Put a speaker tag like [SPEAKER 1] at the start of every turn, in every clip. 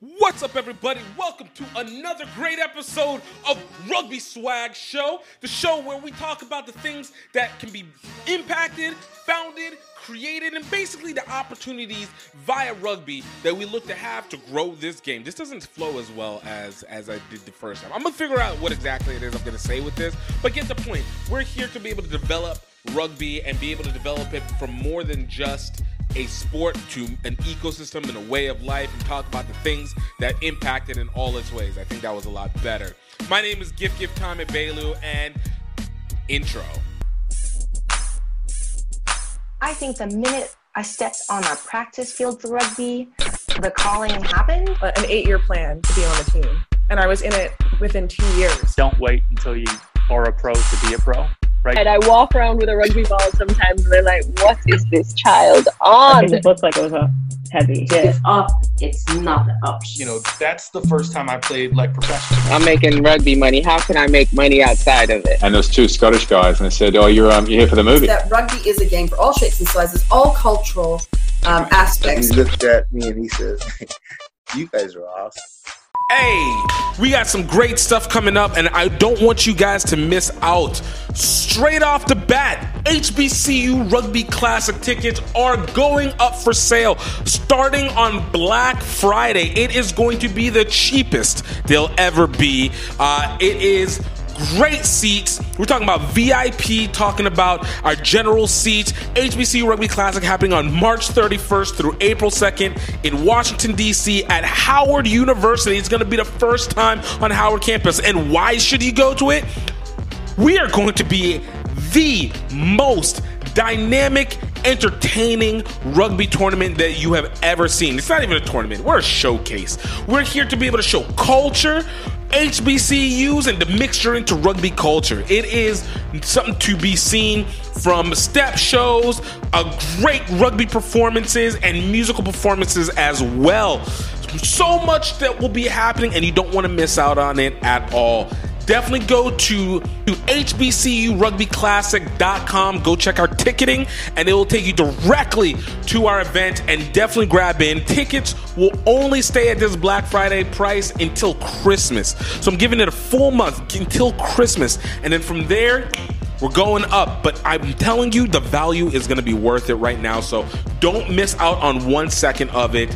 [SPEAKER 1] What's up, everybody? Welcome to another great episode of Rugby Swag Show, the show where we talk about the things that can be impacted, founded, created, and basically the opportunities via rugby that we look to have to grow this game. This doesn't flow as well as as I did the first time. I'm gonna figure out what exactly it is I'm gonna say with this, but get the point. We're here to be able to develop rugby and be able to develop it from more than just a sport to an ecosystem and a way of life and talk about the things that impact it in all its ways. I think that was a lot better. My name is Gift Gift Time at Bailu and intro.
[SPEAKER 2] I think the minute I stepped on a practice field for rugby, the calling happened.
[SPEAKER 3] Uh, an eight-year plan to be on the team, and I was in it within two years.
[SPEAKER 4] Don't wait until you are a pro to be a pro. Right.
[SPEAKER 5] And I walk around with a rugby ball sometimes, and they're like, "What is this child
[SPEAKER 6] I
[SPEAKER 5] on?"
[SPEAKER 6] think it looked like it was a heavy hit.
[SPEAKER 7] It's up. It's not up.
[SPEAKER 8] you know, that's the first time I played like professional.
[SPEAKER 9] I'm making rugby money. How can I make money outside of it?
[SPEAKER 10] and there was two Scottish guys, and they said, "Oh, you're um, you're here for the movie."
[SPEAKER 11] that rugby is a game for all shapes and sizes, all cultural um, aspects.
[SPEAKER 12] He looked at me and he says, "You guys are awesome."
[SPEAKER 1] Hey, we got some great stuff coming up, and I don't want you guys to miss out. Straight off the bat, HBCU Rugby Classic tickets are going up for sale starting on Black Friday. It is going to be the cheapest they'll ever be. Uh, it is great seats. We're talking about VIP, talking about our general seats. HBC Rugby Classic happening on March 31st through April 2nd in Washington, D.C. at Howard University. It's going to be the first time on Howard campus. And why should you go to it? We are going to be the most dynamic, entertaining rugby tournament that you have ever seen. It's not even a tournament, we're a showcase. We're here to be able to show culture. HBCUs and the mixture into rugby culture. It is something to be seen from step shows, a great rugby performances, and musical performances as well. So much that will be happening, and you don't want to miss out on it at all definitely go to, to hbcurugbyclassic.com go check our ticketing and it will take you directly to our event and definitely grab in. Tickets will only stay at this black friday price until christmas. So i'm giving it a full month until christmas and then from there we're going up, but I'm telling you, the value is going to be worth it right now. So don't miss out on one second of it.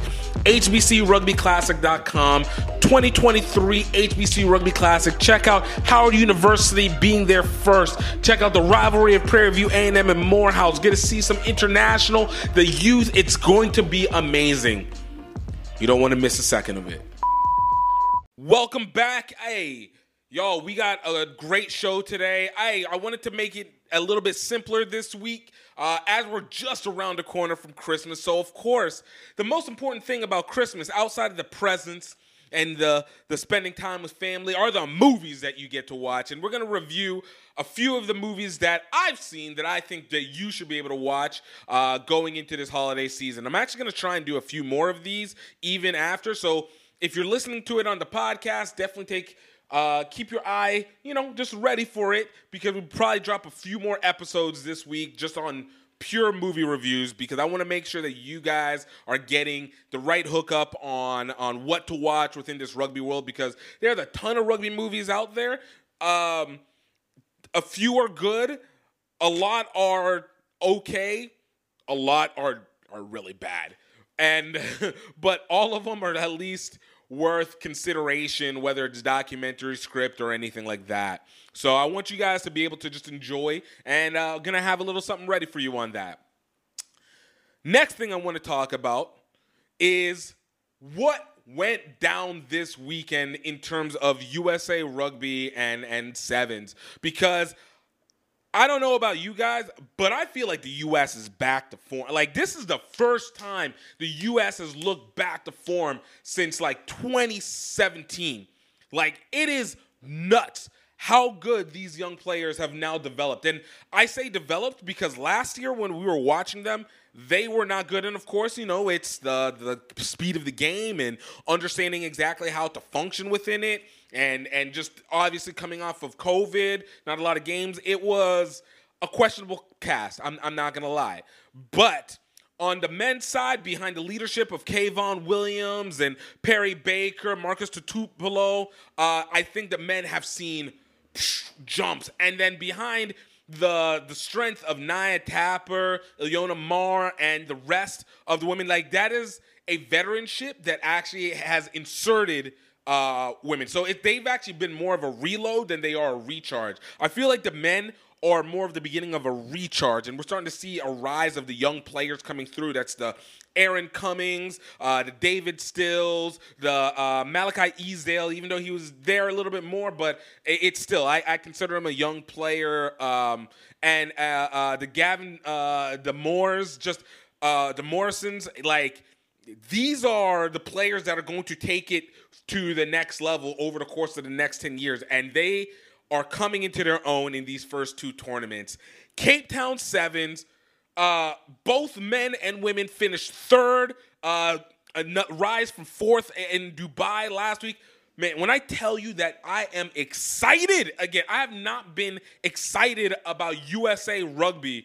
[SPEAKER 1] HBCRugbyClassic.com 2023 HBC Rugby Classic. Check out Howard University being there first. Check out the rivalry of Prairie View A&M and Morehouse. Get to see some international, the youth. It's going to be amazing. You don't want to miss a second of it. Welcome back. Hey, Y'all, we got a great show today. I I wanted to make it a little bit simpler this week, uh, as we're just around the corner from Christmas. So, of course, the most important thing about Christmas, outside of the presents and the the spending time with family, are the movies that you get to watch. And we're gonna review a few of the movies that I've seen that I think that you should be able to watch uh, going into this holiday season. I'm actually gonna try and do a few more of these even after. So, if you're listening to it on the podcast, definitely take uh, keep your eye, you know, just ready for it because we'll probably drop a few more episodes this week just on pure movie reviews because I want to make sure that you guys are getting the right hookup on on what to watch within this rugby world because there's a ton of rugby movies out there. Um, a few are good, a lot are okay, a lot are are really bad, and but all of them are at least worth consideration, whether it's documentary, script, or anything like that. So I want you guys to be able to just enjoy, and uh, gonna have a little something ready for you on that. Next thing I want to talk about is what went down this weekend in terms of USA Rugby and and sevens because I don't know about you guys, but I feel like the U.S. is back to form. Like, this is the first time the U.S. has looked back to form since like 2017. Like, it is nuts how good these young players have now developed. And I say developed because last year when we were watching them, they were not good. And of course, you know, it's the the speed of the game and understanding exactly how to function within it. And and just obviously coming off of COVID, not a lot of games. It was a questionable cast. I'm I'm not gonna lie. But on the men's side, behind the leadership of Kevon Williams and Perry Baker, Marcus Tupuola, uh, I think the men have seen jumps. And then behind the the strength of Naya Tapper, Ilona Maher, and the rest of the women, like that is a veteranship that actually has inserted uh, women. So if they've actually been more of a reload than they are a recharge. I feel like the men are more of the beginning of a recharge, and we're starting to see a rise of the young players coming through. That's the Aaron Cummings, uh, the David Stills, the uh, Malacchi Esdale, even though he was there a little bit more, but it, it's still, I, I, consider him a young player. Um, and uh, uh the Gavin, uh, the Moores, just uh, the Morrisons, like, these are the players that are going to take it to the next level over the course of the next 10 years. And they are coming into their own in these first two tournaments. Cape Town Sevens, uh, both men and women finished third, uh, rise from fourth in Dubai last week. Man, when I tell you that I am excited again, I have not been excited about USA rugby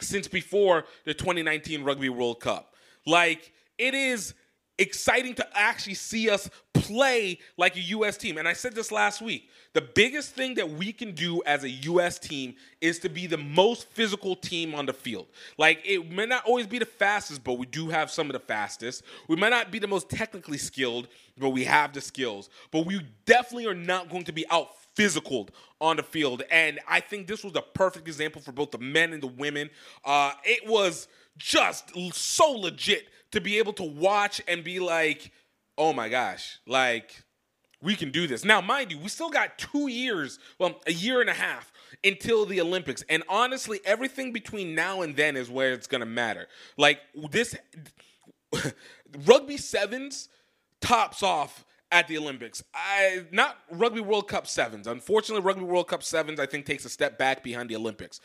[SPEAKER 1] since before the 2019 Rugby World Cup. Like, it is exciting to actually see us play like a US team. And I said this last week. The biggest thing that we can do as a US team is to be the most physical team on the field. Like it may not always be the fastest, but we do have some of the fastest. We might not be the most technically skilled, but we have the skills. But we definitely are not going to be out physical on the field. And I think this was the perfect example for both the men and the women. Uh, it was just so legit to be able to watch and be like, oh my gosh, like we can do this. Now, mind you, we still got two years, well, a year and a half until the Olympics. And honestly, everything between now and then is where it's going to matter. Like this, rugby sevens tops off at the Olympics. I not Rugby World Cup sevens. Unfortunately, Rugby World Cup sevens I think takes a step back behind the Olympics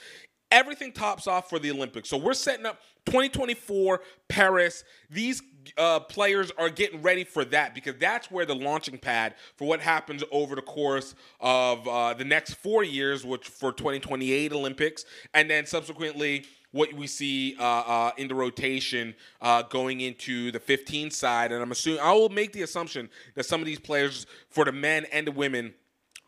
[SPEAKER 1] everything tops off for the Olympics. So we're setting up 2024 Paris. These uh, players are getting ready for that because that's where the launching pad for what happens over the course of uh, the next four years, which for 2028 Olympics, and then subsequently what we see uh, uh, in the rotation uh, going into the 15 side. And I'm assuming I will make the assumption that some of these players, for the men and the women,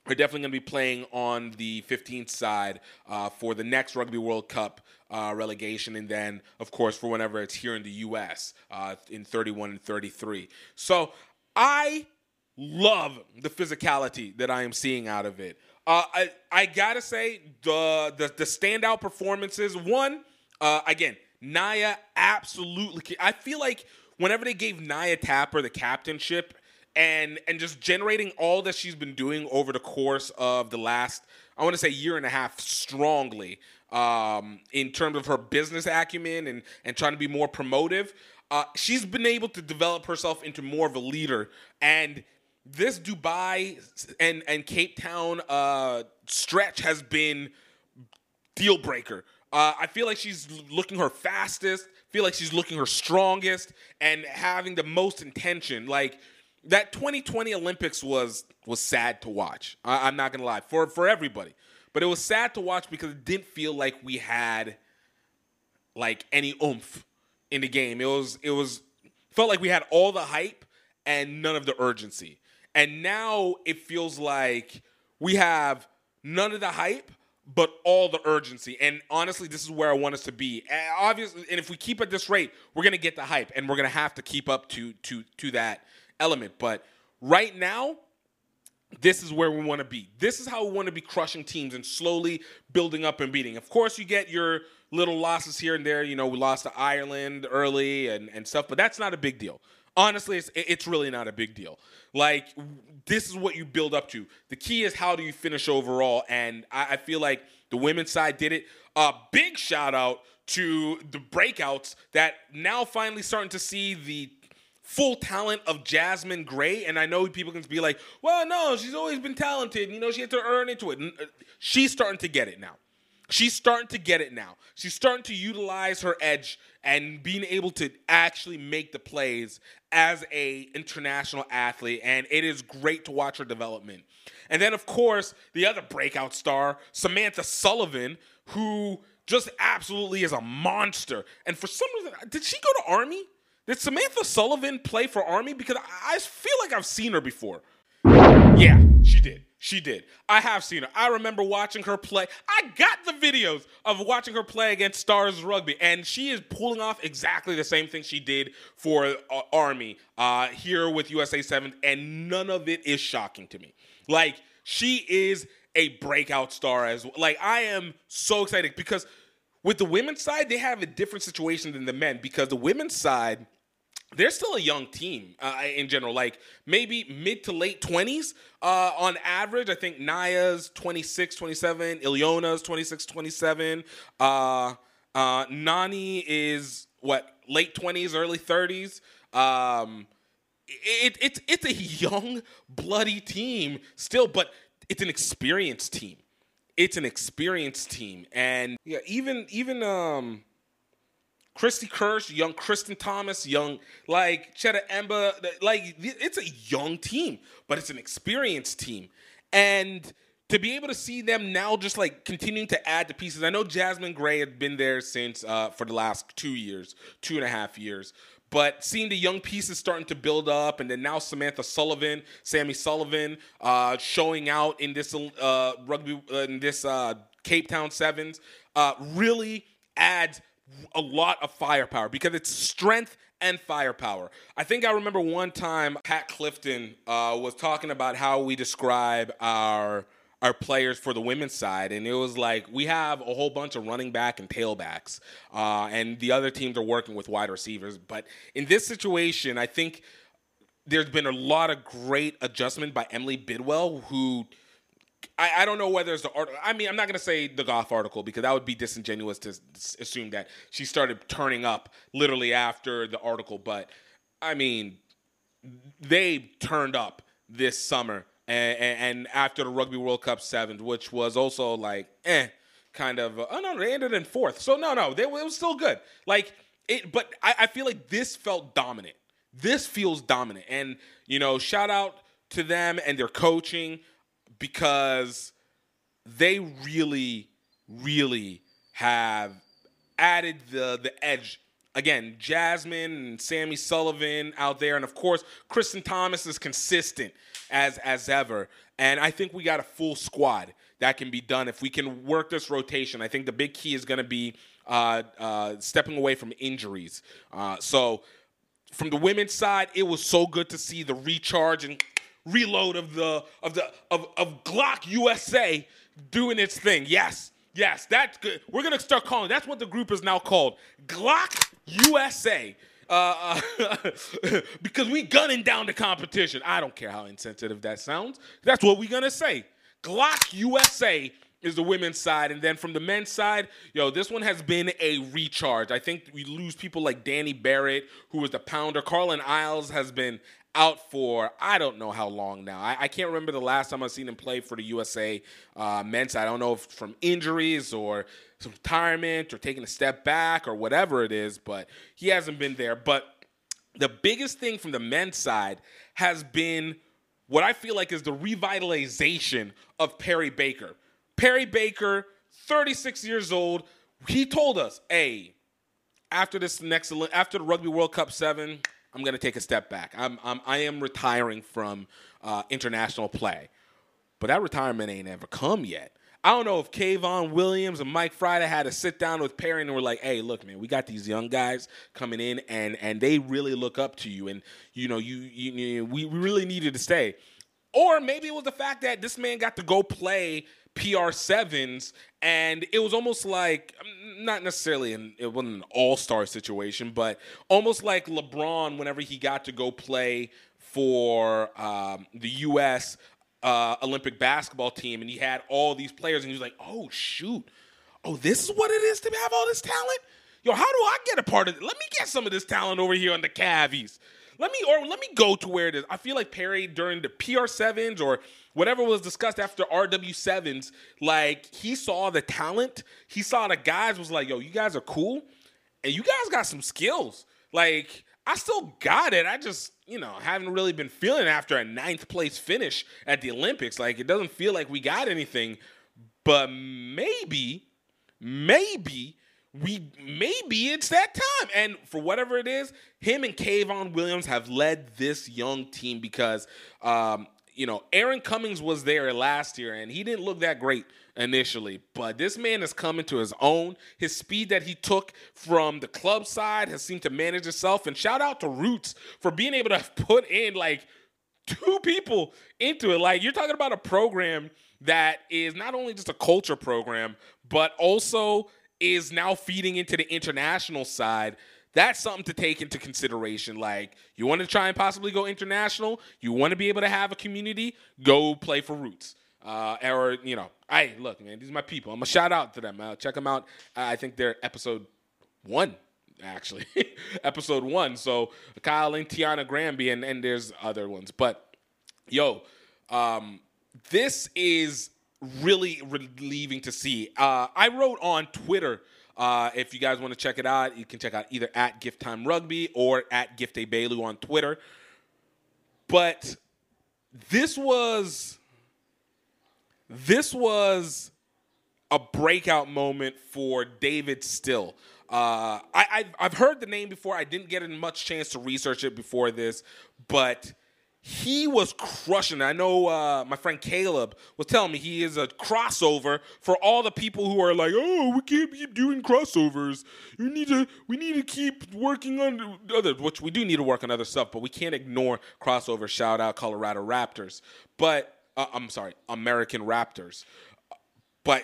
[SPEAKER 1] are definitely going to be playing on the 15th side uh, for the next Rugby World Cup uh, relegation, and then, of course, for whenever it's here in the U.S. Uh, in 31 and 33. So I love the physicality that I am seeing out of it. Uh, I I gotta say the the, the standout performances. One, uh, again, Naya absolutely. I feel like whenever they gave Naya Tapper the captainship and and just generating all that she's been doing over the course of the last I want to say year and a half strongly um, in terms of her business acumen and and trying to be more promotive. Uh, she's been able to develop herself into more of a leader and this Dubai and and Cape Town uh, stretch has been deal breaker. Uh, I feel like she's looking her fastest. Feel like she's looking her strongest and having the most intention. Like that 2020 Olympics was was sad to watch. I, am not gonna lie for for everybody, but it was sad to watch because it didn't feel like we had like any oomph in the game. It was it was felt like we had all the hype and none of the urgency. And now it feels like we have none of the hype but all the urgency. And honestly, this is where I want us to be. And obviously, and if we keep at this rate, we're gonna get the hype, and we're gonna have to keep up to to to that element. But right now, this is where we want to be. This is how we want to be crushing teams and slowly building up and beating. Of course, you get your little losses here and there. You know, we lost to Ireland early and, and stuff, but that's not a big deal. Honestly, it's, it's really not a big deal. Like, this is what you build up to. The key is how do you finish overall? And I, I feel like the women's side did it. A big shout out to the breakouts that now finally starting to see the full talent of Jasmine Gray. And I know people can be like, well, no, she's always been talented. You know, she had to earn into it. Uh, she's starting to get it now. She's starting to get it now. She's starting to utilize her edge and being able to actually make the plays as a international athlete and it is great to watch her development. And then of course, the other breakout star, Samantha Sullivan, who just absolutely is a monster. And for some reason, did she go to Army? Did Samantha Sullivan play for Army? Because I feel like I've seen her before. Yeah, she did. She did. I have seen her. I remember watching her play. I got the videos of watching her play against Stars Rugby, and she is pulling off exactly the same thing she did for uh, Army uh, here with USA 7, and none of it is shocking to me. Like, she is a breakout star as well. Like, I am so excited because with the women's side, they have a different situation than the men because the women's side they're still a young team uh, in general, like maybe mid to late 20s uh, on average. I think Naya's 26, 27, Ilona's 26, 27. Uh, uh, Nani is what, late 20s, early 30s. Um, it, it, it's a young, bloody team still, but it's an experienced team. It's an experienced team. And yeah, even, even, um, Kristi Kirshe, young Kristen Thomas, young like Cheta Emba, like it's a young team, but it's an experienced team. And to be able to see them now just like continuing to add the pieces. I know Jasmine Gray had been there since uh, for the last two years, two and a half years. But seeing the young pieces starting to build up, and then now Samantha Sullivan, Sammy Sullivan, uh, showing out in this uh, rugby, in this uh, Cape Town Sevens, uh, really adds a lot of firepower because it's strength and firepower. I think I remember one time Pat Clifton uh, was talking about how we describe our our players for the women's side, and it was like we have a whole bunch of running back and tailbacks, uh, and the other teams are working with wide receivers. But in this situation, I think there's been a lot of great adjustment by Emilie Bydwell, who I, I don't know whether it's the art. I mean, I'm not going to say the Goff article because that would be disingenuous to assume that she started turning up literally after the article. But I mean, they turned up this summer and, and after the Rugby World Cup seventh, which was also like, eh, kind of. Oh no, they ended in fourth. So no, no, they, it was still good. Like it, but I, I feel like this felt dominant. This feels dominant, and you know, shout out to them and their coaching because they really, really have added the the edge. Again, Jasmine and Sammy Sullivan out there, and of course, Kristen Thomas is consistent as as ever. And I think we got a full squad that can be done if we can work this rotation. I think the big key is going to be uh, uh, stepping away from injuries. Uh, so, from the women's side, it was so good to see the recharge and reload of the of the of, of Glock USA doing its thing. Yes, yes, that's good. We're gonna start calling. That's what the group is now called, Glock USA. Uh, uh, because we gunning down the competition. I don't care how insensitive that sounds. That's what we're gonna say. Glock USA is the women's side, and then from the men's side, yo, this one has been a recharge. I think we lose people like Danny Barrett, who was the pounder. Carlin Isles has been out for I don't know how long now. I, I, can't remember the last time I've seen him play for the USA uh, men's. I don't know if from injuries or retirement or taking a step back or whatever it is, but he hasn't been there. But the biggest thing from the men's side has been what I feel like is the revitalization of Perry Baker. Perry Baker, 36 years old, he told us, "Hey, after this next after the Rugby World Cup 7, I'm going to take a step back. I'm, I'm I am retiring from uh, international play, but that retirement ain't ever come yet. I don't know if Kevon Williams and Mike Friday had to sit down with Perry and were like, "Hey, look, man, we got these young guys coming in, and and they really look up to you, and you know, you, you, you we really needed to stay." Or maybe it was the fact that this man got to go play PR sevens, and it was almost like um, not necessarily an it wasn't an all star situation, but almost like LeBron whenever he got to go play for um, the U.S. Uh, Olympic basketball team, and he had all these players, and he was like, "Oh shoot, oh this is what it is to have all this talent." Yo, how do I get a part of it? Let me get some of this talent over here on the Cavies. Let me or let me go to where it is. I feel like Perry during the PR sevens or whatever was discussed after RW sevens, like he saw the talent, he saw the guys was like, yo, you guys are cool, and you guys got some skills. Like I still got it. I just you know haven't really been feeling after a ninth place finish at the Olympics. Like it doesn't feel like we got anything, but maybe maybe we maybe it's that time. And for whatever it is, him and Kevon Williams have led this young team because um, you know, Aaron Cummings was there last year and he didn't look that great initially, but this man has come into his own. His speed that he took from the club side has seemed to manage itself. And shout out to Roots for being able to put in like two people into it. Like you're talking about a program that is not only just a culture program, but also is now feeding into the international side that's something to take into consideration. Like, you want to try and possibly go international, you want to be able to have a community, go play for Roots. Uh, or, you know, hey, look, man, these are my people. I'm going to shout out to them. Uh, check them out. Uh, I think they're episode one, actually. episode one. So, Kyle and Tiana Granby, and, and there's other ones. But, yo, um, this is really relieving to see. Uh, I wrote on Twitter uh, if you guys want to check it out, you can check out either at Gift Time Rugby or at Gift A Bailu on Twitter. But this was this was a breakout moment for David Still. Uh, I, I've heard the name before. I didn't get much chance to research it before this, but he was crushing. I know uh, my friend Caleb was telling me he is a crossover for all the people who are like, "Oh, we can't keep doing crossovers. We need to, we need to keep working on other, which we do need to work on other stuff, but we can't ignore crossover. Shout out Colorado Raptors, but uh, I'm sorry, American Raptors. But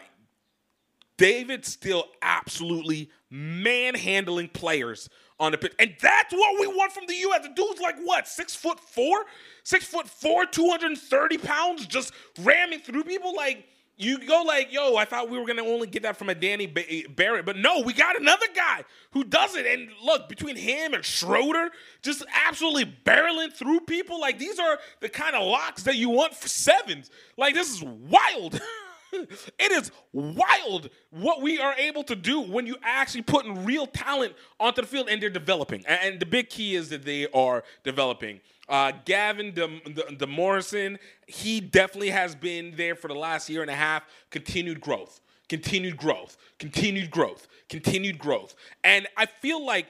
[SPEAKER 1] David still absolutely manhandling players on the pitch. And that's what we want from the U.S. The dude's like what, six foot four? Six foot four, 230 pounds, just ramming through people. Like, you go like, yo, I thought we were gonna only get that from a Danny Barrett, but no, we got another guy who does it. And look, between him and Schroeder, just absolutely barreling through people. Like these are the kind of locks that you want for sevens. Like this is wild. it is wild what we are able to do when you actually putting real talent onto the field and they're developing. And the big key is that they are developing. Uh, Gavin De, De, De Morrison, he definitely has been there for the last year and a half. Continued growth, continued growth, continued growth, continued growth. And I feel like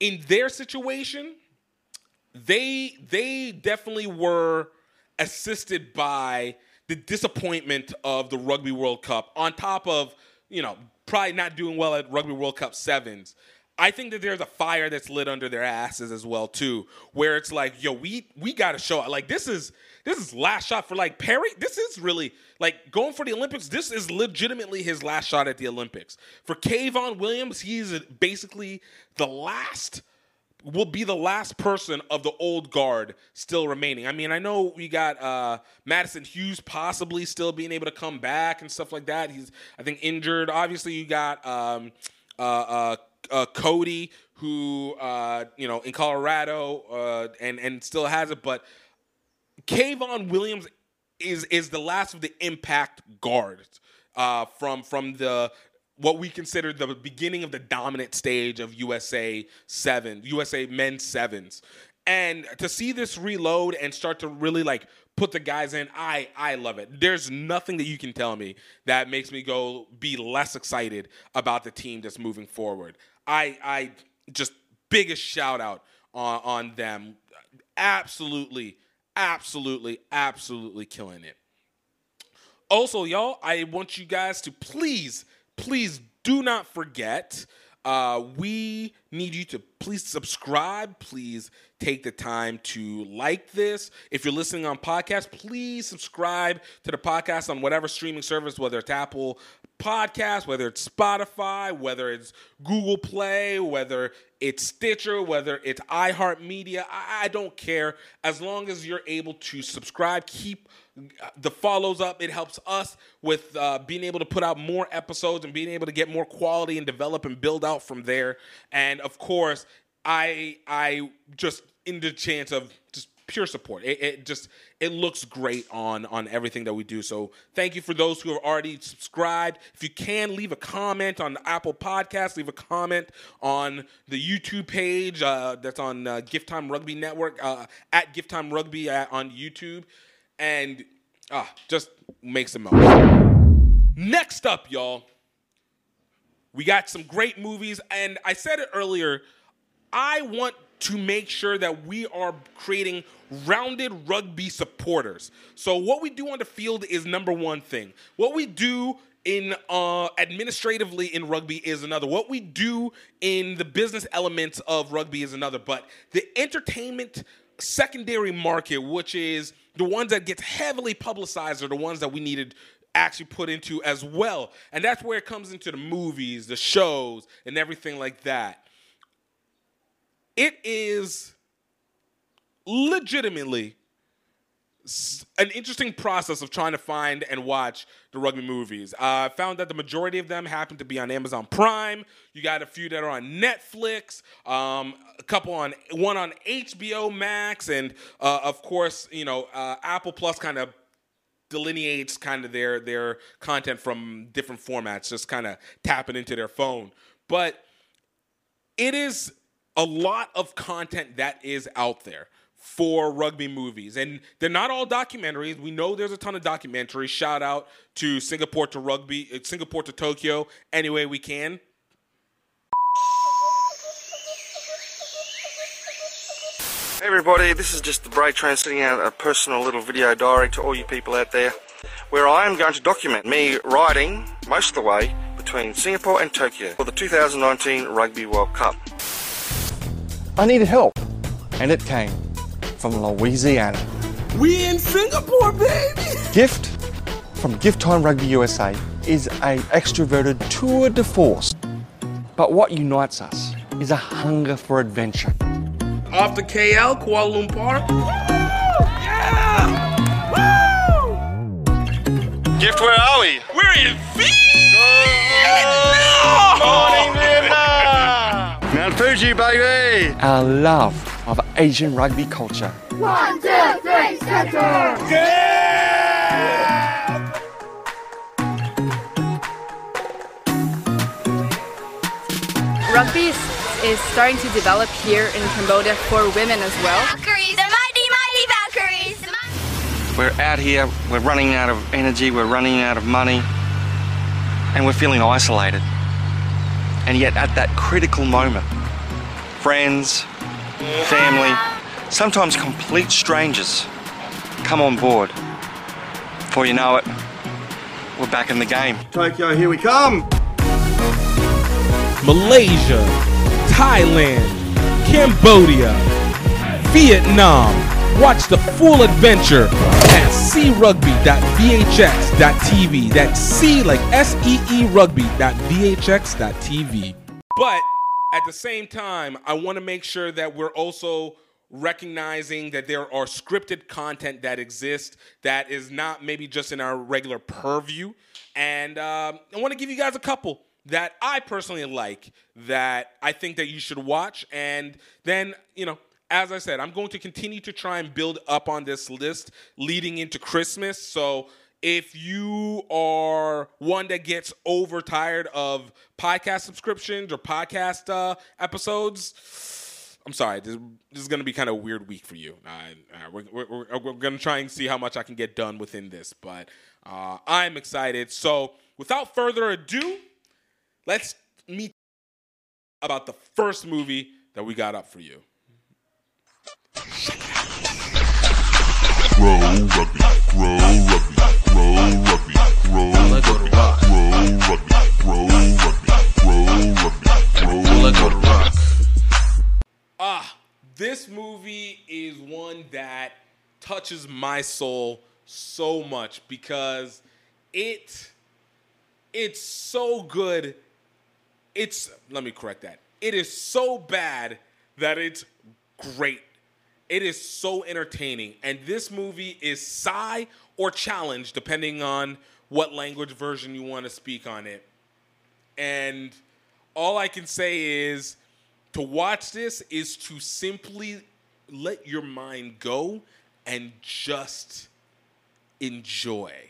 [SPEAKER 1] in their situation, they they definitely were assisted by the disappointment of the Rugby World Cup on top of, you know, probably not doing well at Rugby World Cup sevens. I think that there's a fire that's lit under their asses as well too, where it's like, yo, we we got to show like this is this is last shot for like Perry. This is really like going for the Olympics. This is legitimately his last shot at the Olympics. For Kevon Williams, he's basically the last will be the last person of the old guard still remaining. I mean, I know we got uh, Madison Hughes possibly still being able to come back and stuff like that. He's, I think, injured. Obviously, you got um, uh, uh, uh Cody, who uh, you know in Colorado uh, and and still has it, but Kevon Williams is is the last of the impact guards uh from from the what we consider the beginning of the dominant stage of USA seven, USA men's sevens. And to see this reload and start to really like put the guys in, I I love it. There's nothing that you can tell me that makes me go be less excited about the team that's moving forward. I I just biggest shout out on, on them. Absolutely, absolutely, absolutely killing it. Also, y'all, I want you guys to please please do not forget. Uh, we need you to please subscribe. Please take the time to like this. If you're listening on podcast, please subscribe to the podcast on whatever streaming service, whether it's Apple Podcast, whether it's Spotify, whether it's Google Play, whether it's Stitcher, whether it's iHeartMedia. I, I don't care. As long as you're able to subscribe, keep the follows up. It helps us with uh, being able to put out more episodes and being able to get more quality and develop and build out from there. And of course, I I just in the chance of just pure support. It, it, just it looks great on on everything that we do. So thank you for those who have already subscribed. If you can leave a comment on the Apple Podcast, leave a comment on the YouTube page uh, that's on uh, Gift Time Rugby Network uh, at Gift Time Rugby at, on YouTube and ah, just makes the most. Next up, y'all, We got some great movies, and I said it earlier. I want to make sure that we are creating rounded rugby supporters. So what we do on the field is number one thing. What we do in uh, administratively in rugby is another. What we do in the business elements of rugby is another. But the entertainment secondary market, which is the ones that gets heavily publicized, are the ones that we needed actually put into as well. And that's where it comes into the movies, the shows, and everything like that. It is legitimately an interesting process of trying to find and watch the rugby movies. Uh, I found that the majority of them happen to be on Amazon Prime. You got a few that are on Netflix, um, a couple on one on HBO Max, and uh, of course, you know, uh, Apple Plus kind of delineates kind of their their content from different formats, just kind of tapping into their phone. But it is a lot of content that is out there for rugby movies. And they're not all documentaries. We know there's a ton of documentaries. Shout out to Singapore to rugby, uh, Singapore to Tokyo, any way we can.
[SPEAKER 13] Hey everybody, this is just the Bray Train sending out a personal little video diary to all you people out there where I am going to document me riding most of the way between Singapore and Tokyo for the 2019 Rugby World Cup.
[SPEAKER 14] I needed help, and it came from Louisiana.
[SPEAKER 1] We in Singapore, baby!
[SPEAKER 14] Gift from Gift Time Rugby USA is a extroverted tour de force. But what unites us is a hunger for adventure.
[SPEAKER 1] Off to KL, Kuala Lumpur. Woo! Yeah! Woo!
[SPEAKER 13] Gift, where are we?
[SPEAKER 1] We're in
[SPEAKER 13] Morning, Vietnam! Mount Fuji, baby!
[SPEAKER 14] Our love of Asian rugby culture.
[SPEAKER 15] One, two, three, center! Yeah!
[SPEAKER 16] Rugby is, is starting to develop here in Cambodia for women as well.
[SPEAKER 15] Valkyries, the mighty, mighty Valkyries!
[SPEAKER 13] We're out here, we're running out of energy, we're running out of money, and we're feeling isolated. And yet, at that critical moment, friends, family, sometimes complete strangers come on board. Before you know it, we're back in the game. Tokyo, here we come!
[SPEAKER 1] Malaysia, Thailand, Cambodia, Vietnam. Watch the full adventure at crugby.vhx.tv. That's C like S E E rugby.vhx.tv. But at the same time, I want to make sure that we're also recognizing that there are scripted content that exists that is not maybe just in our regular purview. And um, I want to give you guys a couple that I personally like that I think that you should watch. And then, you know, as I said, I'm going to continue to try and build up on this list leading into Christmas. So if you are one that gets overtired of podcast subscriptions or podcast uh, episodes, I'm sorry. This, this is going to be kind of weird week for you. Uh, we're we're, we're, going to try and see how much I can get done within this, but uh, I'm excited. So without further ado, let's meet about the first movie that we got up for you.
[SPEAKER 17] Rugby, rugby,
[SPEAKER 1] Ah, this movie is one that touches my soul so much because it it's so good. It's let me correct that. It is so bad that it's great. It is so entertaining. And this movie is sigh or challenge, depending on what language version you want to speak on it. And all I can say is to watch this is to simply let your mind go and just enjoy.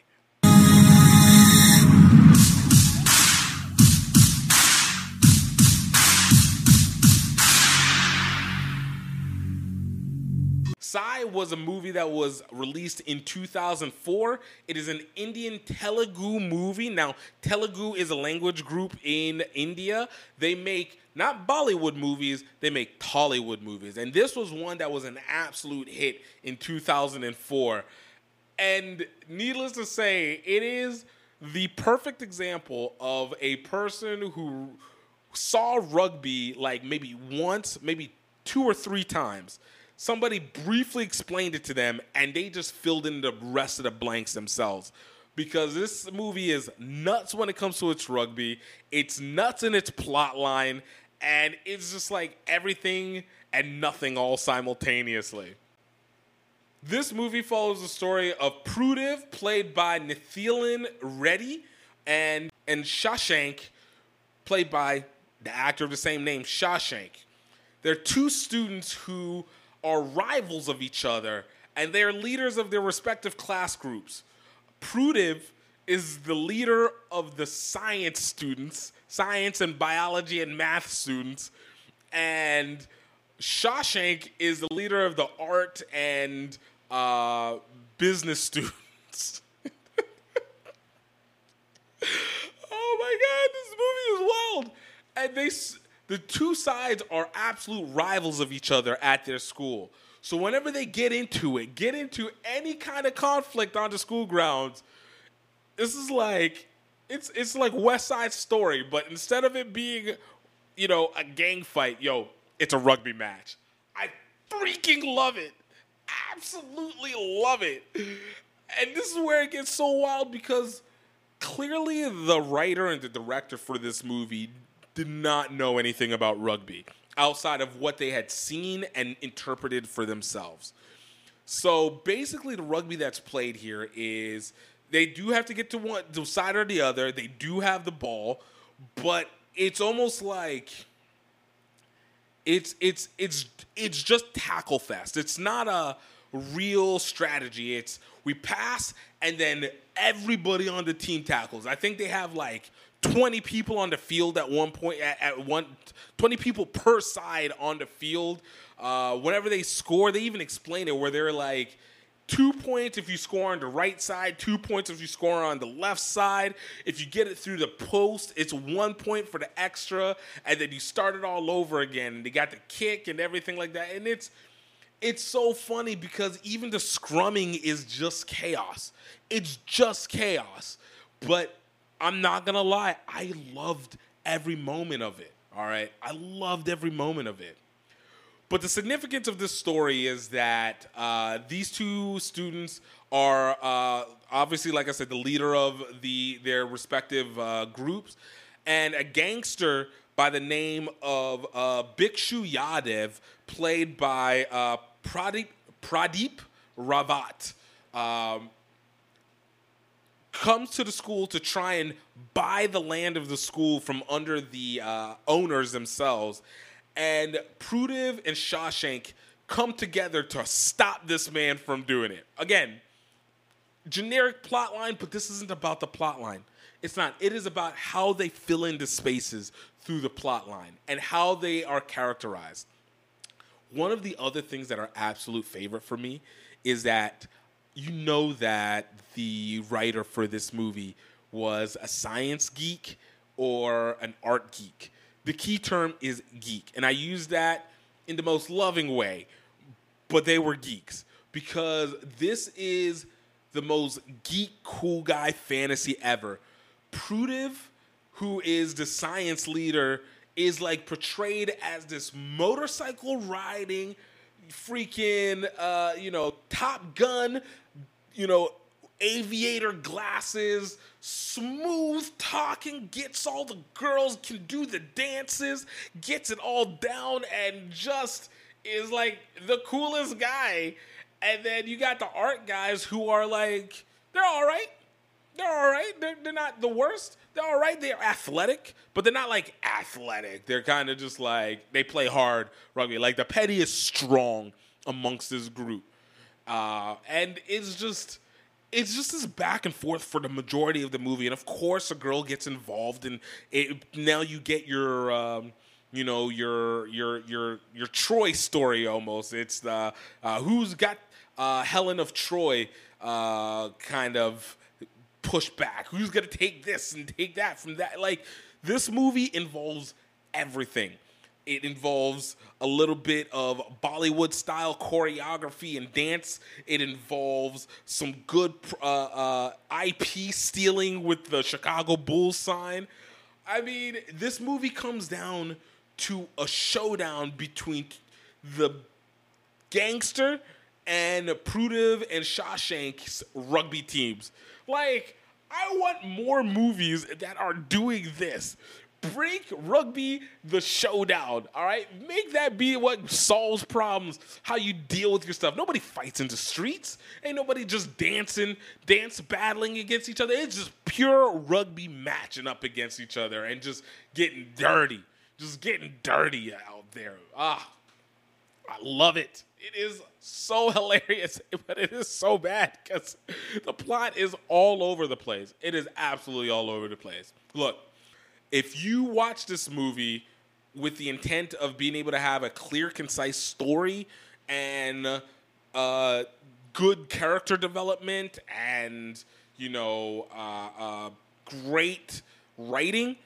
[SPEAKER 1] Sye was a movie that was released in 2004. It is an Indian Telugu movie. Now, Telugu is a language group in India. They make not Bollywood movies, they make Tollywood movies. And this was one that was an absolute hit in 2004. And needless to say, it is the perfect example of a person who saw rugby like maybe once, maybe two or three times. Somebody briefly explained it to them, and they just filled in the rest of the blanks themselves. Because this movie is nuts when it comes to its rugby, it's nuts in its plot line, and it's just like everything and nothing all simultaneously. This movie follows the story of Prudiv, played by Nithilan Reddy, and and Shashank, played by the actor of the same name, Shashank. They're two students who are rivals of each other, and they're leaders of their respective class groups. Prudiv is the leader of the science students, science and biology and math students, and Shashank is the leader of the art and uh, business students. oh my god, this movie is wild. And they, the two sides are absolute rivals of each other at their school. So whenever they get into it, get into any kind of conflict on the school grounds, this is like it's it's like West Side Story, but instead of it being, you know, a gang fight, yo, it's a rugby match. I freaking love it. Absolutely love it. And this is where it gets so wild because clearly the writer and the director for this movie did not know anything about rugby outside of what they had seen and interpreted for themselves. So basically, the rugby that's played here is they do have to get to one the side or the other. They do have the ball, but it's almost like it's it's it's it's just tackle fest. It's not a real strategy. It's we pass and then everybody on the team tackles. I think they have like 20 people on the field at one point at, at one 20 people per side on the field. Uh, whenever they score, they even explain it where they're like two points if you score on the right side, two points if you score on the left side. If you get it through the post, it's one point for the extra, and then you start it all over again. And they got the kick and everything like that, and it's it's so funny because even the scrumming is just chaos. It's just chaos. But I'm not gonna lie, I loved every moment of it. All right, I loved every moment of it. But the significance of this story is that uh, these two students are uh, obviously, like I said, the leader of the their respective uh, groups, and a gangster by the name of uh, Yadav, played by uh, Pradeep Pradeep Rawat. Um, comes to the school to try and buy the land of the school from under the uh, owners themselves. And Prudiv and Shashank come together to stop this man from doing it. Again, generic plot line, but this isn't about the plot line. It's not. It is about how they fill in the spaces through the plot line and how they are characterized. One of the other things that are absolute favorite for me is that you know that the writer for this movie was a science geek or an art geek. The key term is geek, and I use that in the most loving way, but they were geeks because this is the most geek cool guy fantasy ever. Prudiv, who is the science leader, is like portrayed as this motorcycle riding, freaking, uh, you know, Top Gun, you know, aviator glasses, smooth talking, gets all the girls, can do the dances, gets it all down, and just is like the coolest guy. And then you got the art guys who are like, they're all right. They're all right. They're, they're not the worst. They're all right. They're athletic, but they're not like athletic. They're kind of just like, they play hard rugby. Like the petty is strong amongst this group. Uh, and it's just it's just this back and forth for the majority of the movie and of course a girl gets involved and it, now you get your um, you know your your your your Troy story almost. It's the uh, who's got uh, Helen of Troy uh, kind of push back. Who's gonna take this and take that from that? Like this movie involves everything. It involves a little bit of Bollywood style choreography and dance. It involves some good uh, uh, IP stealing with the Chicago Bulls sign. I mean, this movie comes down to a showdown between the gangster and Prudiv and Shashank's rugby teams. Like, I want more movies that are doing this. Break rugby the showdown, all right? Make that be what solves problems, how you deal with your stuff. Nobody fights in the streets. Ain't nobody just dancing, dance battling against each other. It's just pure rugby matching up against each other and just getting dirty. Just getting dirty out there. Ah, I love it. It is so hilarious, but it is so bad because the plot is all over the place. It is absolutely all over the place. Look, if you watch this movie with the intent of being able to have a clear, concise story and uh, good character development and you know uh, uh, great writing,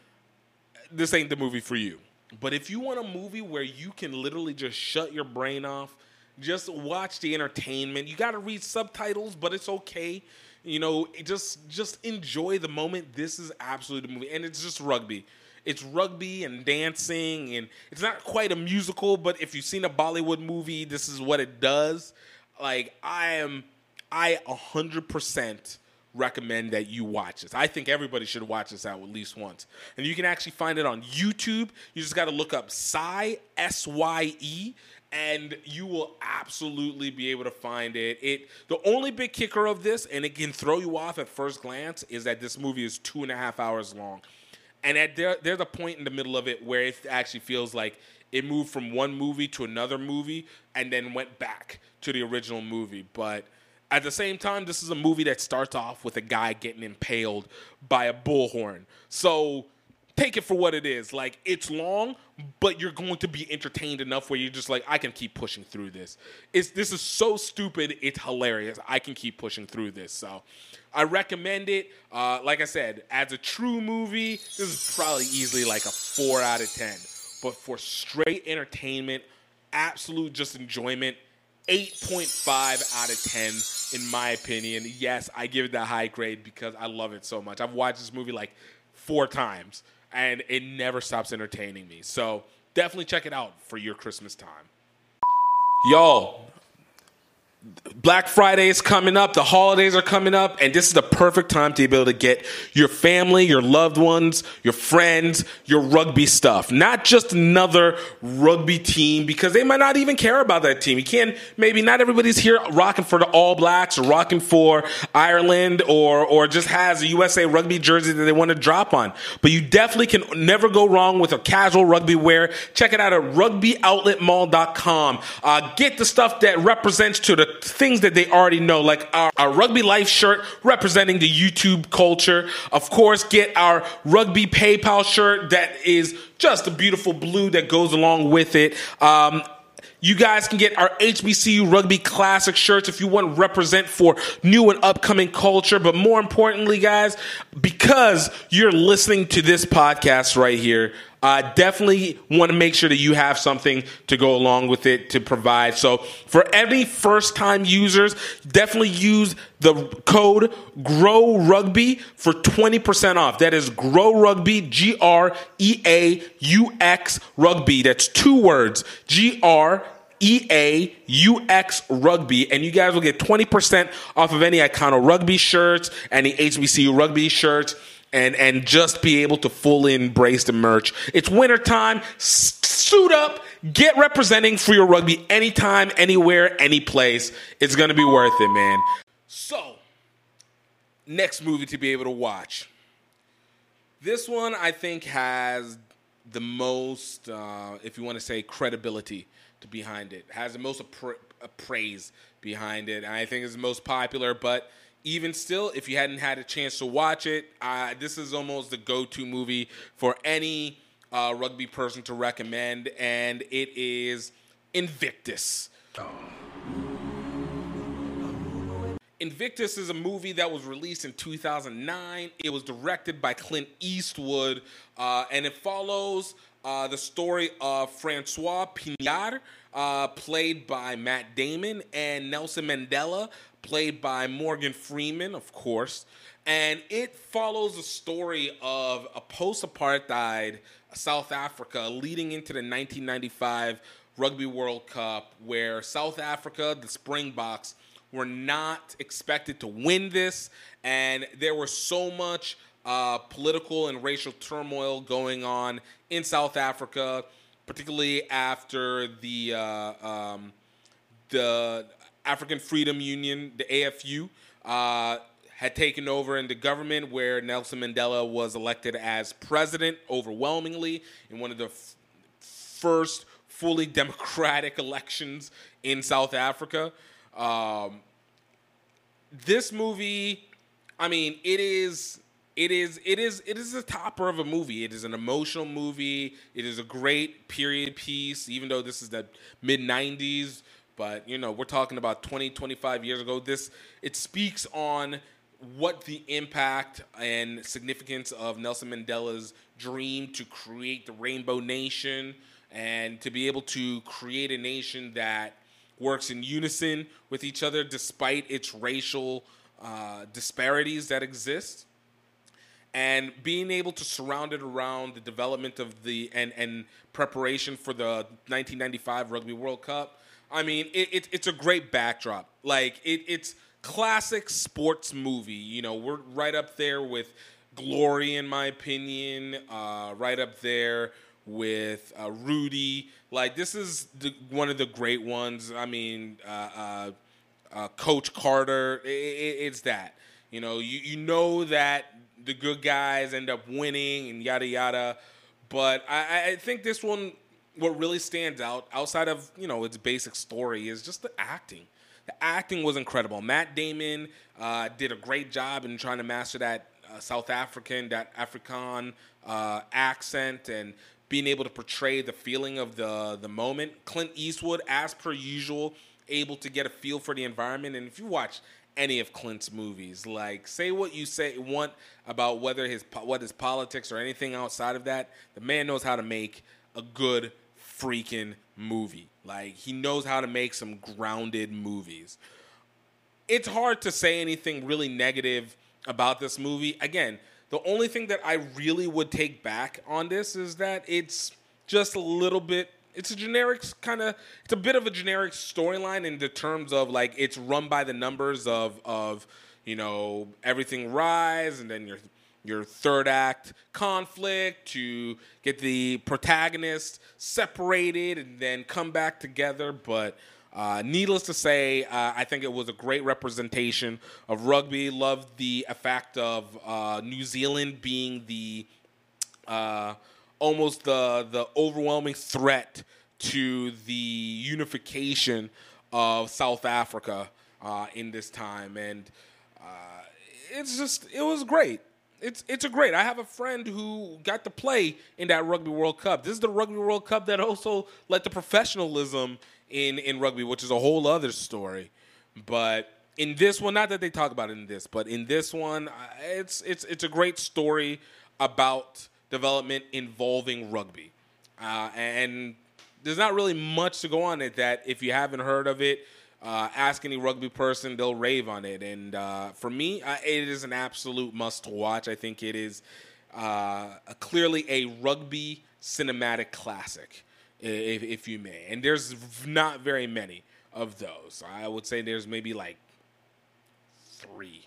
[SPEAKER 1] this ain't the movie for you. But if you want a movie where you can literally just shut your brain off, just watch the entertainment. You got to read subtitles, but it's okay. You know, just just enjoy the moment. This is absolutely the movie, and it's just rugby. It's rugby and dancing, and it's not quite a musical. But if you've seen a Bollywood movie, this is what it does. Like I am, I hundred percent recommend that you watch this. I think everybody should watch this out at least once. And you can actually find it on YouTube. You just got to look up Sye S Y E and you will absolutely be able to find it. It the only big kicker of this, and it can throw you off at first glance, is that this movie is two and a half hours long. And at there, there's a point in the middle of it where it actually feels like it moved from one movie to another movie and then went back to the original movie. But at the same time, this is a movie that starts off with a guy getting impaled by a bullhorn. So take it for what it is. Like it's long, but you're going to be entertained enough where you're just like, I can keep pushing through this. It's this is so stupid, it's hilarious. I can keep pushing through this. So I recommend it. Uh, like I said, as a true movie, this is probably easily like a four out of ten. But for straight entertainment, absolute just enjoyment, 8.5 out of 10 in my opinion. Yes, I give it that high grade because I love it so much. I've watched this movie like four times and it never stops entertaining me. So definitely check it out for your Christmas time. Yo, Black Friday is coming up, the holidays are coming up, and this is the perfect time to be able to get your family, your loved ones, your friends, your rugby stuff. Not just another rugby team because they might not even care about that team. You can't, maybe not everybody's here rocking for the All Blacks or rocking for Ireland or, or just has a USA rugby jersey that they want to drop on. But you definitely can never go wrong with a casual rugby wear. Check it out at rugbyoutletmall.com. Uh, get the stuff that represents to the things that they already know, like our, our rugby life shirt representing the YouTube culture. Of course, get our rugby PayPal shirt that is just a beautiful blue that goes along with it. Um, you guys can get our HBCU Rugby Classic shirts if you want to represent for new and upcoming culture. But more importantly, guys, because you're listening to this podcast right here, uh, definitely want to make sure that you have something to go along with it to provide. So for any first time users, definitely use the code GREAUX Rugby for 20% off. That is GREAUX Rugby, G R E A U X Rugby. That's two words, G R E A U X Rugby, and you guys will get 20% off of any Icano Rugby shirts, any HBCU Rugby shirts and and just be able to fully embrace the merch. It's wintertime. S- suit up. Get representing for your rugby anytime, anywhere, any place. It's gonna be worth it, man. So, next movie to be able to watch. This one I think has the most, uh, if you want to say, credibility to behind it. Has the most appra- praise behind it. And I think is the most popular, but even still, if you hadn't had a chance to watch it, uh, this is almost the go-to movie for any uh, rugby person to recommend, and it is Invictus. Invictus is a movie that was released in 2009. It was directed by Clint Eastwood, uh, and it follows uh, the story of Francois Pienaar, uh, played by Matt Damon, and Nelson Mandela, played by Morgan Freeman, of course. And it follows the story of a post apartheid South Africa leading into the 1995 Rugby World Cup, where South Africa, the Springboks, were not expected to win this, and there was so much uh, political and racial turmoil going on in South Africa, particularly after the uh, um, the African Freedom Union, the AFU, uh, had taken over in the government, where Nelson Mandela was elected as president overwhelmingly in one of the f- first fully democratic elections in South Africa. Um, this movie, I mean, it is it is it is it is a topper of a movie. It is an emotional movie. It is a great period piece, even though this is the mid '90s. But you know, we're talking about 20, 25 years ago. This it speaks on what the impact and significance of Nelson Mandela's dream to create the Rainbow Nation and to be able to create a nation that works in unison with each other despite its racial uh, disparities that exist and being able to surround it around the development of the and and preparation for the 1995 Rugby World Cup. I mean, it, it it's a great backdrop. Like it, it's classic sports movie. You know, we're right up there with Glory, in my opinion. Uh, right up there with uh, Rudy. Like this is the, one of the great ones. I mean, uh, uh, uh Coach Carter. It, it, it's that. You know, you, you know that the good guys end up winning and yada yada. But I, I think this one, what really stands out outside of you know its basic story is just the acting. The acting was incredible. Matt Damon uh, did a great job in trying to master that uh, South African, that Afrikaan uh, accent, and being able to portray the feeling of the the moment. Clint Eastwood, as per usual, able to get a feel for the environment. And if you watch any of Clint's movies. Like, say what you say want about whether his what his politics or anything outside of that. The man knows how to make a good freaking movie. Like, he knows how to make some grounded movies. It's hard to say anything really negative about this movie. Again, the only thing that I really would take back on this is that it's just a little bit it's a generic kind of it's a bit of a generic storyline in the terms of like it's run by the numbers of of you know everything rise and then your your third act conflict to get the protagonist separated and then come back together but uh, needless to say, uh, I think it was a great representation of rugby. Loved the effect of uh, New Zealand being the uh, almost the the overwhelming threat to the unification of South Africa uh, in this time, and uh, it's just it was great. It's it's a great. I have a friend who got to play in that Rugby World Cup. This is the Rugby World Cup that also led to professionalism in in rugby, which is a whole other story. But in this one, not that they talk about it in this, but in this one, it's it's it's a great story about development involving rugby. Uh, and there's not really much to go on it that if you haven't heard of it, uh, ask any rugby person, they'll rave on it. And uh, for me, uh, it is an absolute must watch. I think it is uh, a, clearly a rugby cinematic classic, if, if you may. And there's not very many of those. I would say there's maybe like three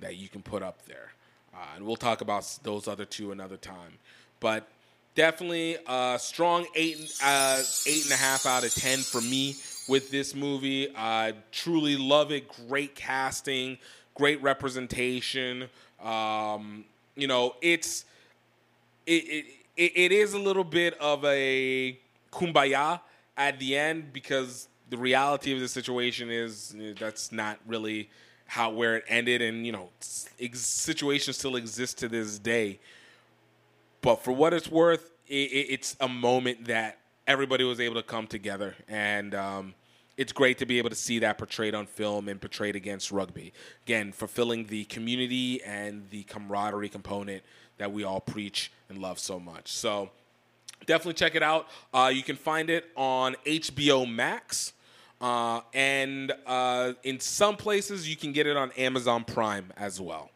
[SPEAKER 1] that you can put up there. Uh, and we'll talk about those other two another time. But definitely a strong eight, eight and a half out of ten for me with this movie. I truly love it. Great casting, great representation. Um, you know, it's it, it it is a little bit of a kumbaya at the end because the reality of the situation is that's not really how where it ended, and you know, situations still exist to this day. But for what it's worth, it, it, it's a moment that everybody was able to come together, and um, it's great to be able to see that portrayed on film and portrayed against rugby. Again, fulfilling the community and the camaraderie component that we all preach and love so much. So definitely check it out. Uh, you can find it on HBO Max. Uh, and uh, in some places, you can get it on Amazon Prime as well.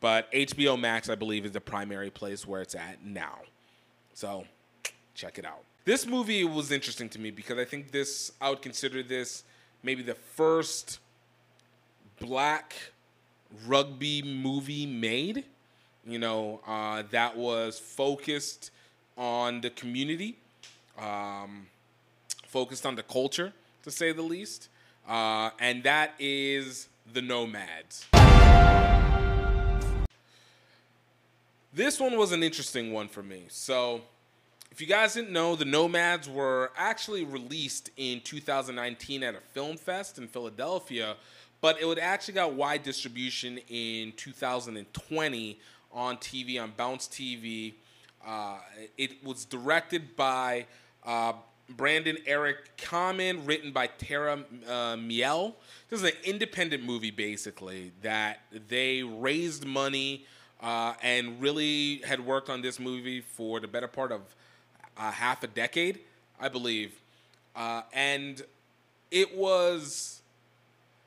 [SPEAKER 1] But HBO Max, I believe, is the primary place where it's at now. So check it out. This movie was interesting to me because I think this, I would consider this maybe the first black rugby movie made, you know, uh, that was focused on the community, um, focused on the culture, to say the least. Uh, and that is The Nomads. This one was an interesting one for me. So, if you guys didn't know, The Nomads were actually released in 2019 at a film fest in Philadelphia, but it would actually got wide distribution in 2020 on TV on Bounce TV. Uh, it was directed by uh, Brandon Eric Kamin, written by Tara uh, Miel. This is an independent movie, basically, that they raised money uh, and really had worked on this movie for the better part of uh, half a decade, I believe. Uh, and it was.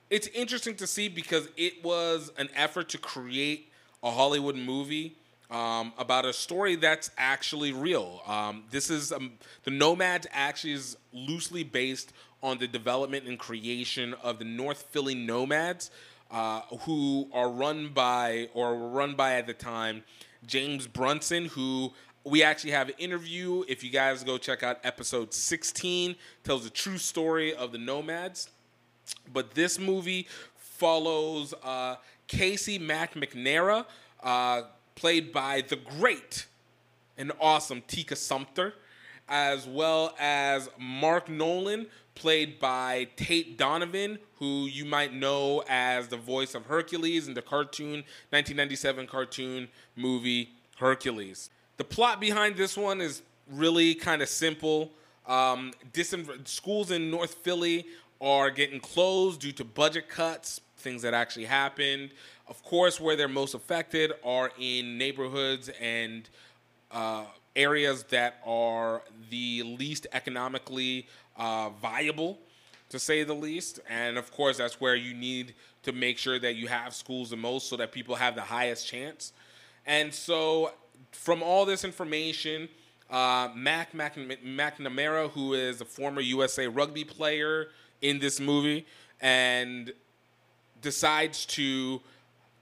[SPEAKER 1] It's interesting to see because it was an effort to create a Hollywood movie um, about a story that's actually real. Um, this is um, the Nomads actually is loosely based on the development and creation of the North Philly Nomads, uh, who are run by or were run by at the time James Brunson, who we actually have an interview. If you guys go check out episode 16, tells the true story of the Nomads. But this movie follows uh, Casey Mac McNara. Uh, played by the great and awesome Tika Sumpter, as well as Mark Nolan, played by Tate Donovan, who you might know as the voice of Hercules in the cartoon 1997 cartoon movie Hercules. The plot behind this one is really kind of simple. Um, disin- schools in North Philly are getting closed due to budget cuts, things that actually happened. Of course, where they're most affected are in neighborhoods and uh, areas that are the least economically uh, viable, to say the least. And of course, that's where you need to make sure that you have schools the most so that people have the highest chance. And so, from all this information, uh, Mac, McNamara, who is a former USA rugby player in this movie, and decides to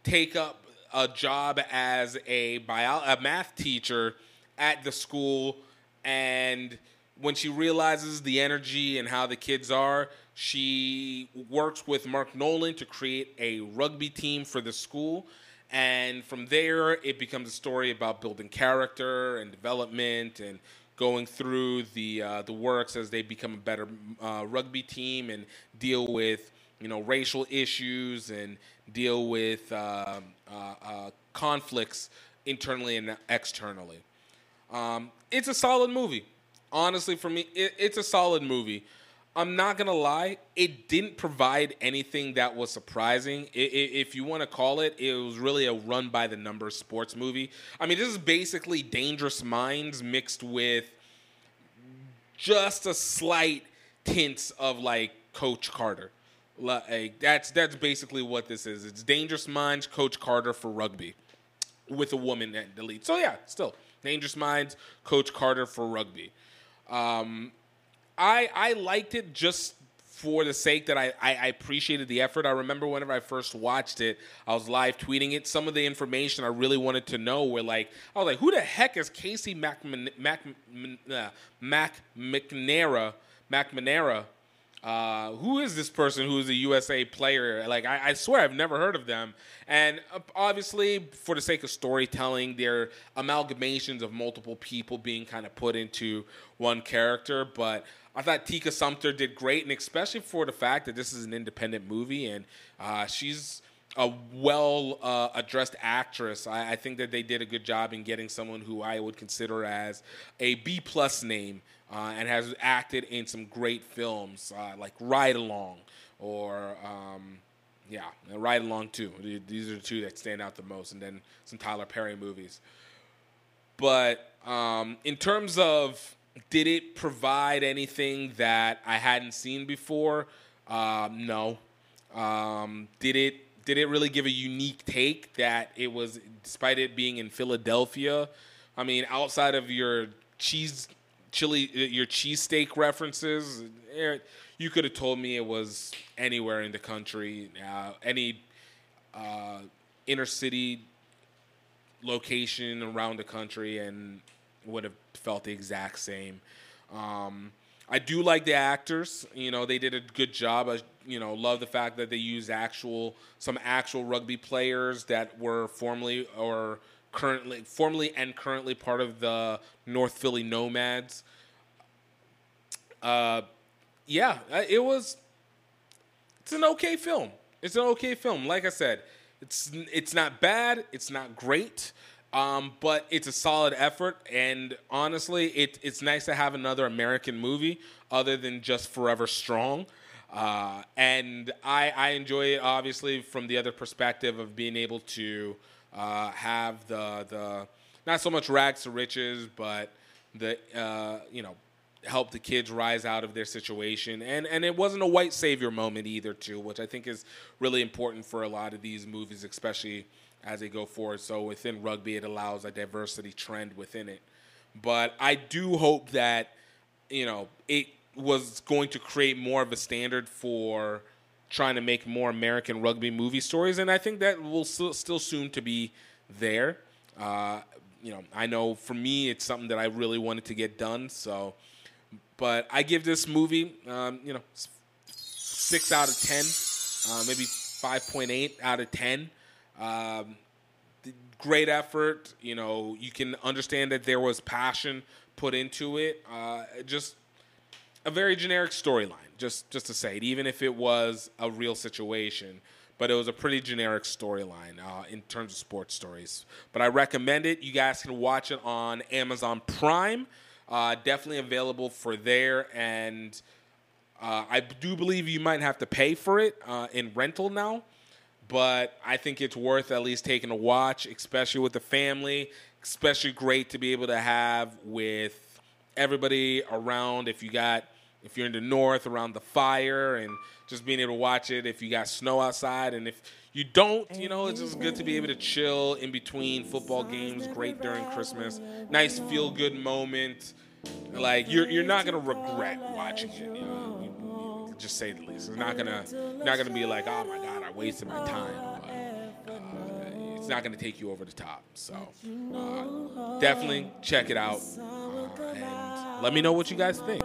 [SPEAKER 1] take up a job as a bio a math teacher at the school. And when she realizes the energy and how the kids are she works with Mark Nolan to create a rugby team for the school and from there it becomes a story about building character and development and going through the uh, the works as they become a better uh, rugby team and deal with you know racial issues and deal with uh, uh, uh, conflicts internally and externally. Um, it's a solid movie. Honestly, for me, it, it's a solid movie. I'm not gonna lie; it didn't provide anything that was surprising. I, I, if you want to call it, it was really a run by the numbers sports movie. I mean, this is basically Dangerous Minds mixed with just a slight tints of like Coach Carter. Like that's that's basically what this is. It's Dangerous Minds, Coach Carter for rugby, with a woman at the lead. So yeah, still Dangerous Minds, Coach Carter for rugby. Um, I I liked it just for the sake that I, I, I appreciated the effort. I remember whenever I first watched it, I was live tweeting it. Some of the information I really wanted to know were like, I was like, who the heck is Casey Mac Mac uh, Mac McNara McNamara? Uh, who is this person who is a USA player? Like, I, I, swear I've never heard of them. And uh, obviously, for the sake of storytelling, they're amalgamations of multiple people being kind of put into one character. But I thought Tika Sumpter did great, and especially for the fact that this is an independent movie and uh, she's a well uh, addressed actress. I, I think that they did a good job in getting someone who I would consider as a B plus name uh, and has acted in some great films uh, like Ride Along or um, yeah, Ride Along too. These are the two that stand out the most, and then some Tyler Perry movies. But um, in terms of did it provide anything that I hadn't seen before? Um, no. Um, did it did it really give a unique take that it was despite it being in Philadelphia? I mean, outside of your cheese chili your cheesesteak references, eh, you could have told me it was anywhere in the country, uh, any uh, inner city location around the country, and would have felt the exact same. Um, I do like the actors. You know, they did a good job. I, you know, love the fact that they used actual some actual rugby players that were formerly or currently formerly and currently part of the North Philly Nomads. Uh, yeah, it was. It's an okay film. It's an okay film. Like I said, it's it's not bad. It's not great. Um, but it's a solid effort, and honestly, it, it's nice to have another American movie other than just Forever Strong. Uh, and I, I enjoy it obviously from the other perspective of being able to uh, have the the not so much rags to riches, but the uh, you know help the kids rise out of their situation. And and it wasn't a white savior moment either, too, which I think is really important for a lot of these movies, especially as they go forward. So within rugby, it allows a diversity trend within it. But I do hope that you know it was going to create more of a standard for trying to make more American rugby movie stories, and I think that will still, still soon to be there. Uh, you know, I know for me, it's something that I really wanted to get done. So, but I give this movie, um, you know, six out of ten, uh, maybe five point eight out of ten. Um, great effort. You know, you can understand that there was passion put into it. Uh, just a very generic storyline, just just to say it, even if it was a real situation. But it was a pretty generic storyline uh, in terms of sports stories. But I recommend it. You guys can watch it on Amazon Prime. Uh, definitely available for there, and uh, I do believe you might have to pay for it uh, in rental now but I think it's worth at least taking a watch, especially with the family. Especially great to be able to have with everybody around. If you got, if you're in the north around the fire, and just being able to watch it. If you got snow outside, and if you don't, you know, it's just good to be able to chill in between football games. Great during Christmas. Nice feel good moment. Like you're you're not gonna regret watching it. You know, just say the least. It's not gonna not gonna be like, oh my god, I wasted my time. But, uh, it's not gonna take you over the top. So uh, definitely check it out uh, and let me know what you guys think.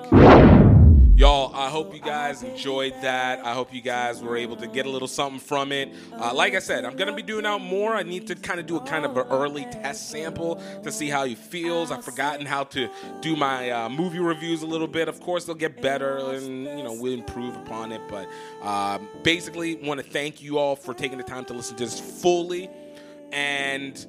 [SPEAKER 1] Y'all, I hope you guys enjoyed that. I hope you guys were able to get a little something from it. Uh, like I said, I'm gonna be doing out more. I need to kind of do a kind of an early test sample to see how he feels. I've forgotten how to do my uh, movie reviews a little bit. Of course, they'll get better, and you know we'll improve upon it. But um, basically, want to thank you all for taking the time to listen to this fully, and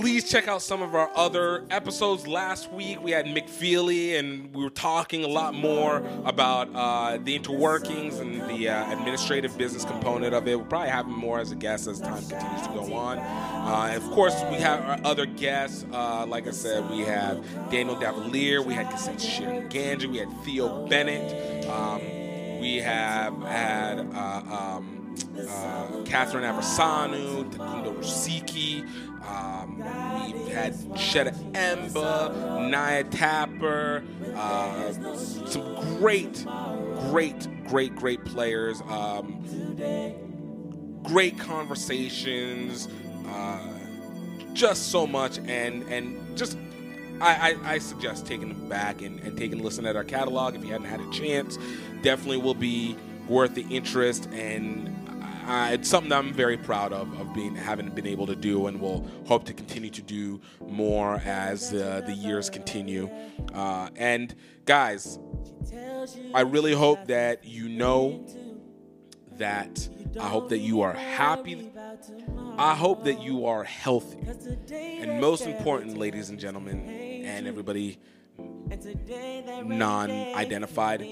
[SPEAKER 1] please check out some of our other episodes. Last week we had McFeely, and we were talking a lot more about uh, the interworkings and the uh, administrative business component of it. We'll probably have more as a guest as time continues to go on. Uh, of course, we have our other guests. Uh, like I said, we have Daniel Davalier, we had Kasset Ganja, we had Theo Bennett, um, we have had. Uh, um, uh, Catherine Aversanu, Takundo Rusiki. Um, we've had Shetta Emba, Naya Tapper, uh, some great, great, great, great players. Um, great conversations, uh, just so much, and and just I, I, suggest taking them back and, and taking a listen at our catalog if you hadn't had a chance. Definitely will be worth the interest and uh, it's something that I'm very proud of of being having been able to do, and will hope to continue to do more as uh, the years continue. Uh, and guys, I really hope that you know that I hope that you are happy. I hope that you are healthy. And most important, ladies and gentlemen, and everybody non identified,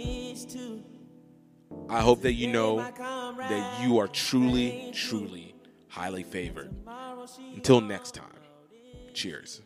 [SPEAKER 1] I hope that you know that you are truly, truly highly favored. Until next time, cheers.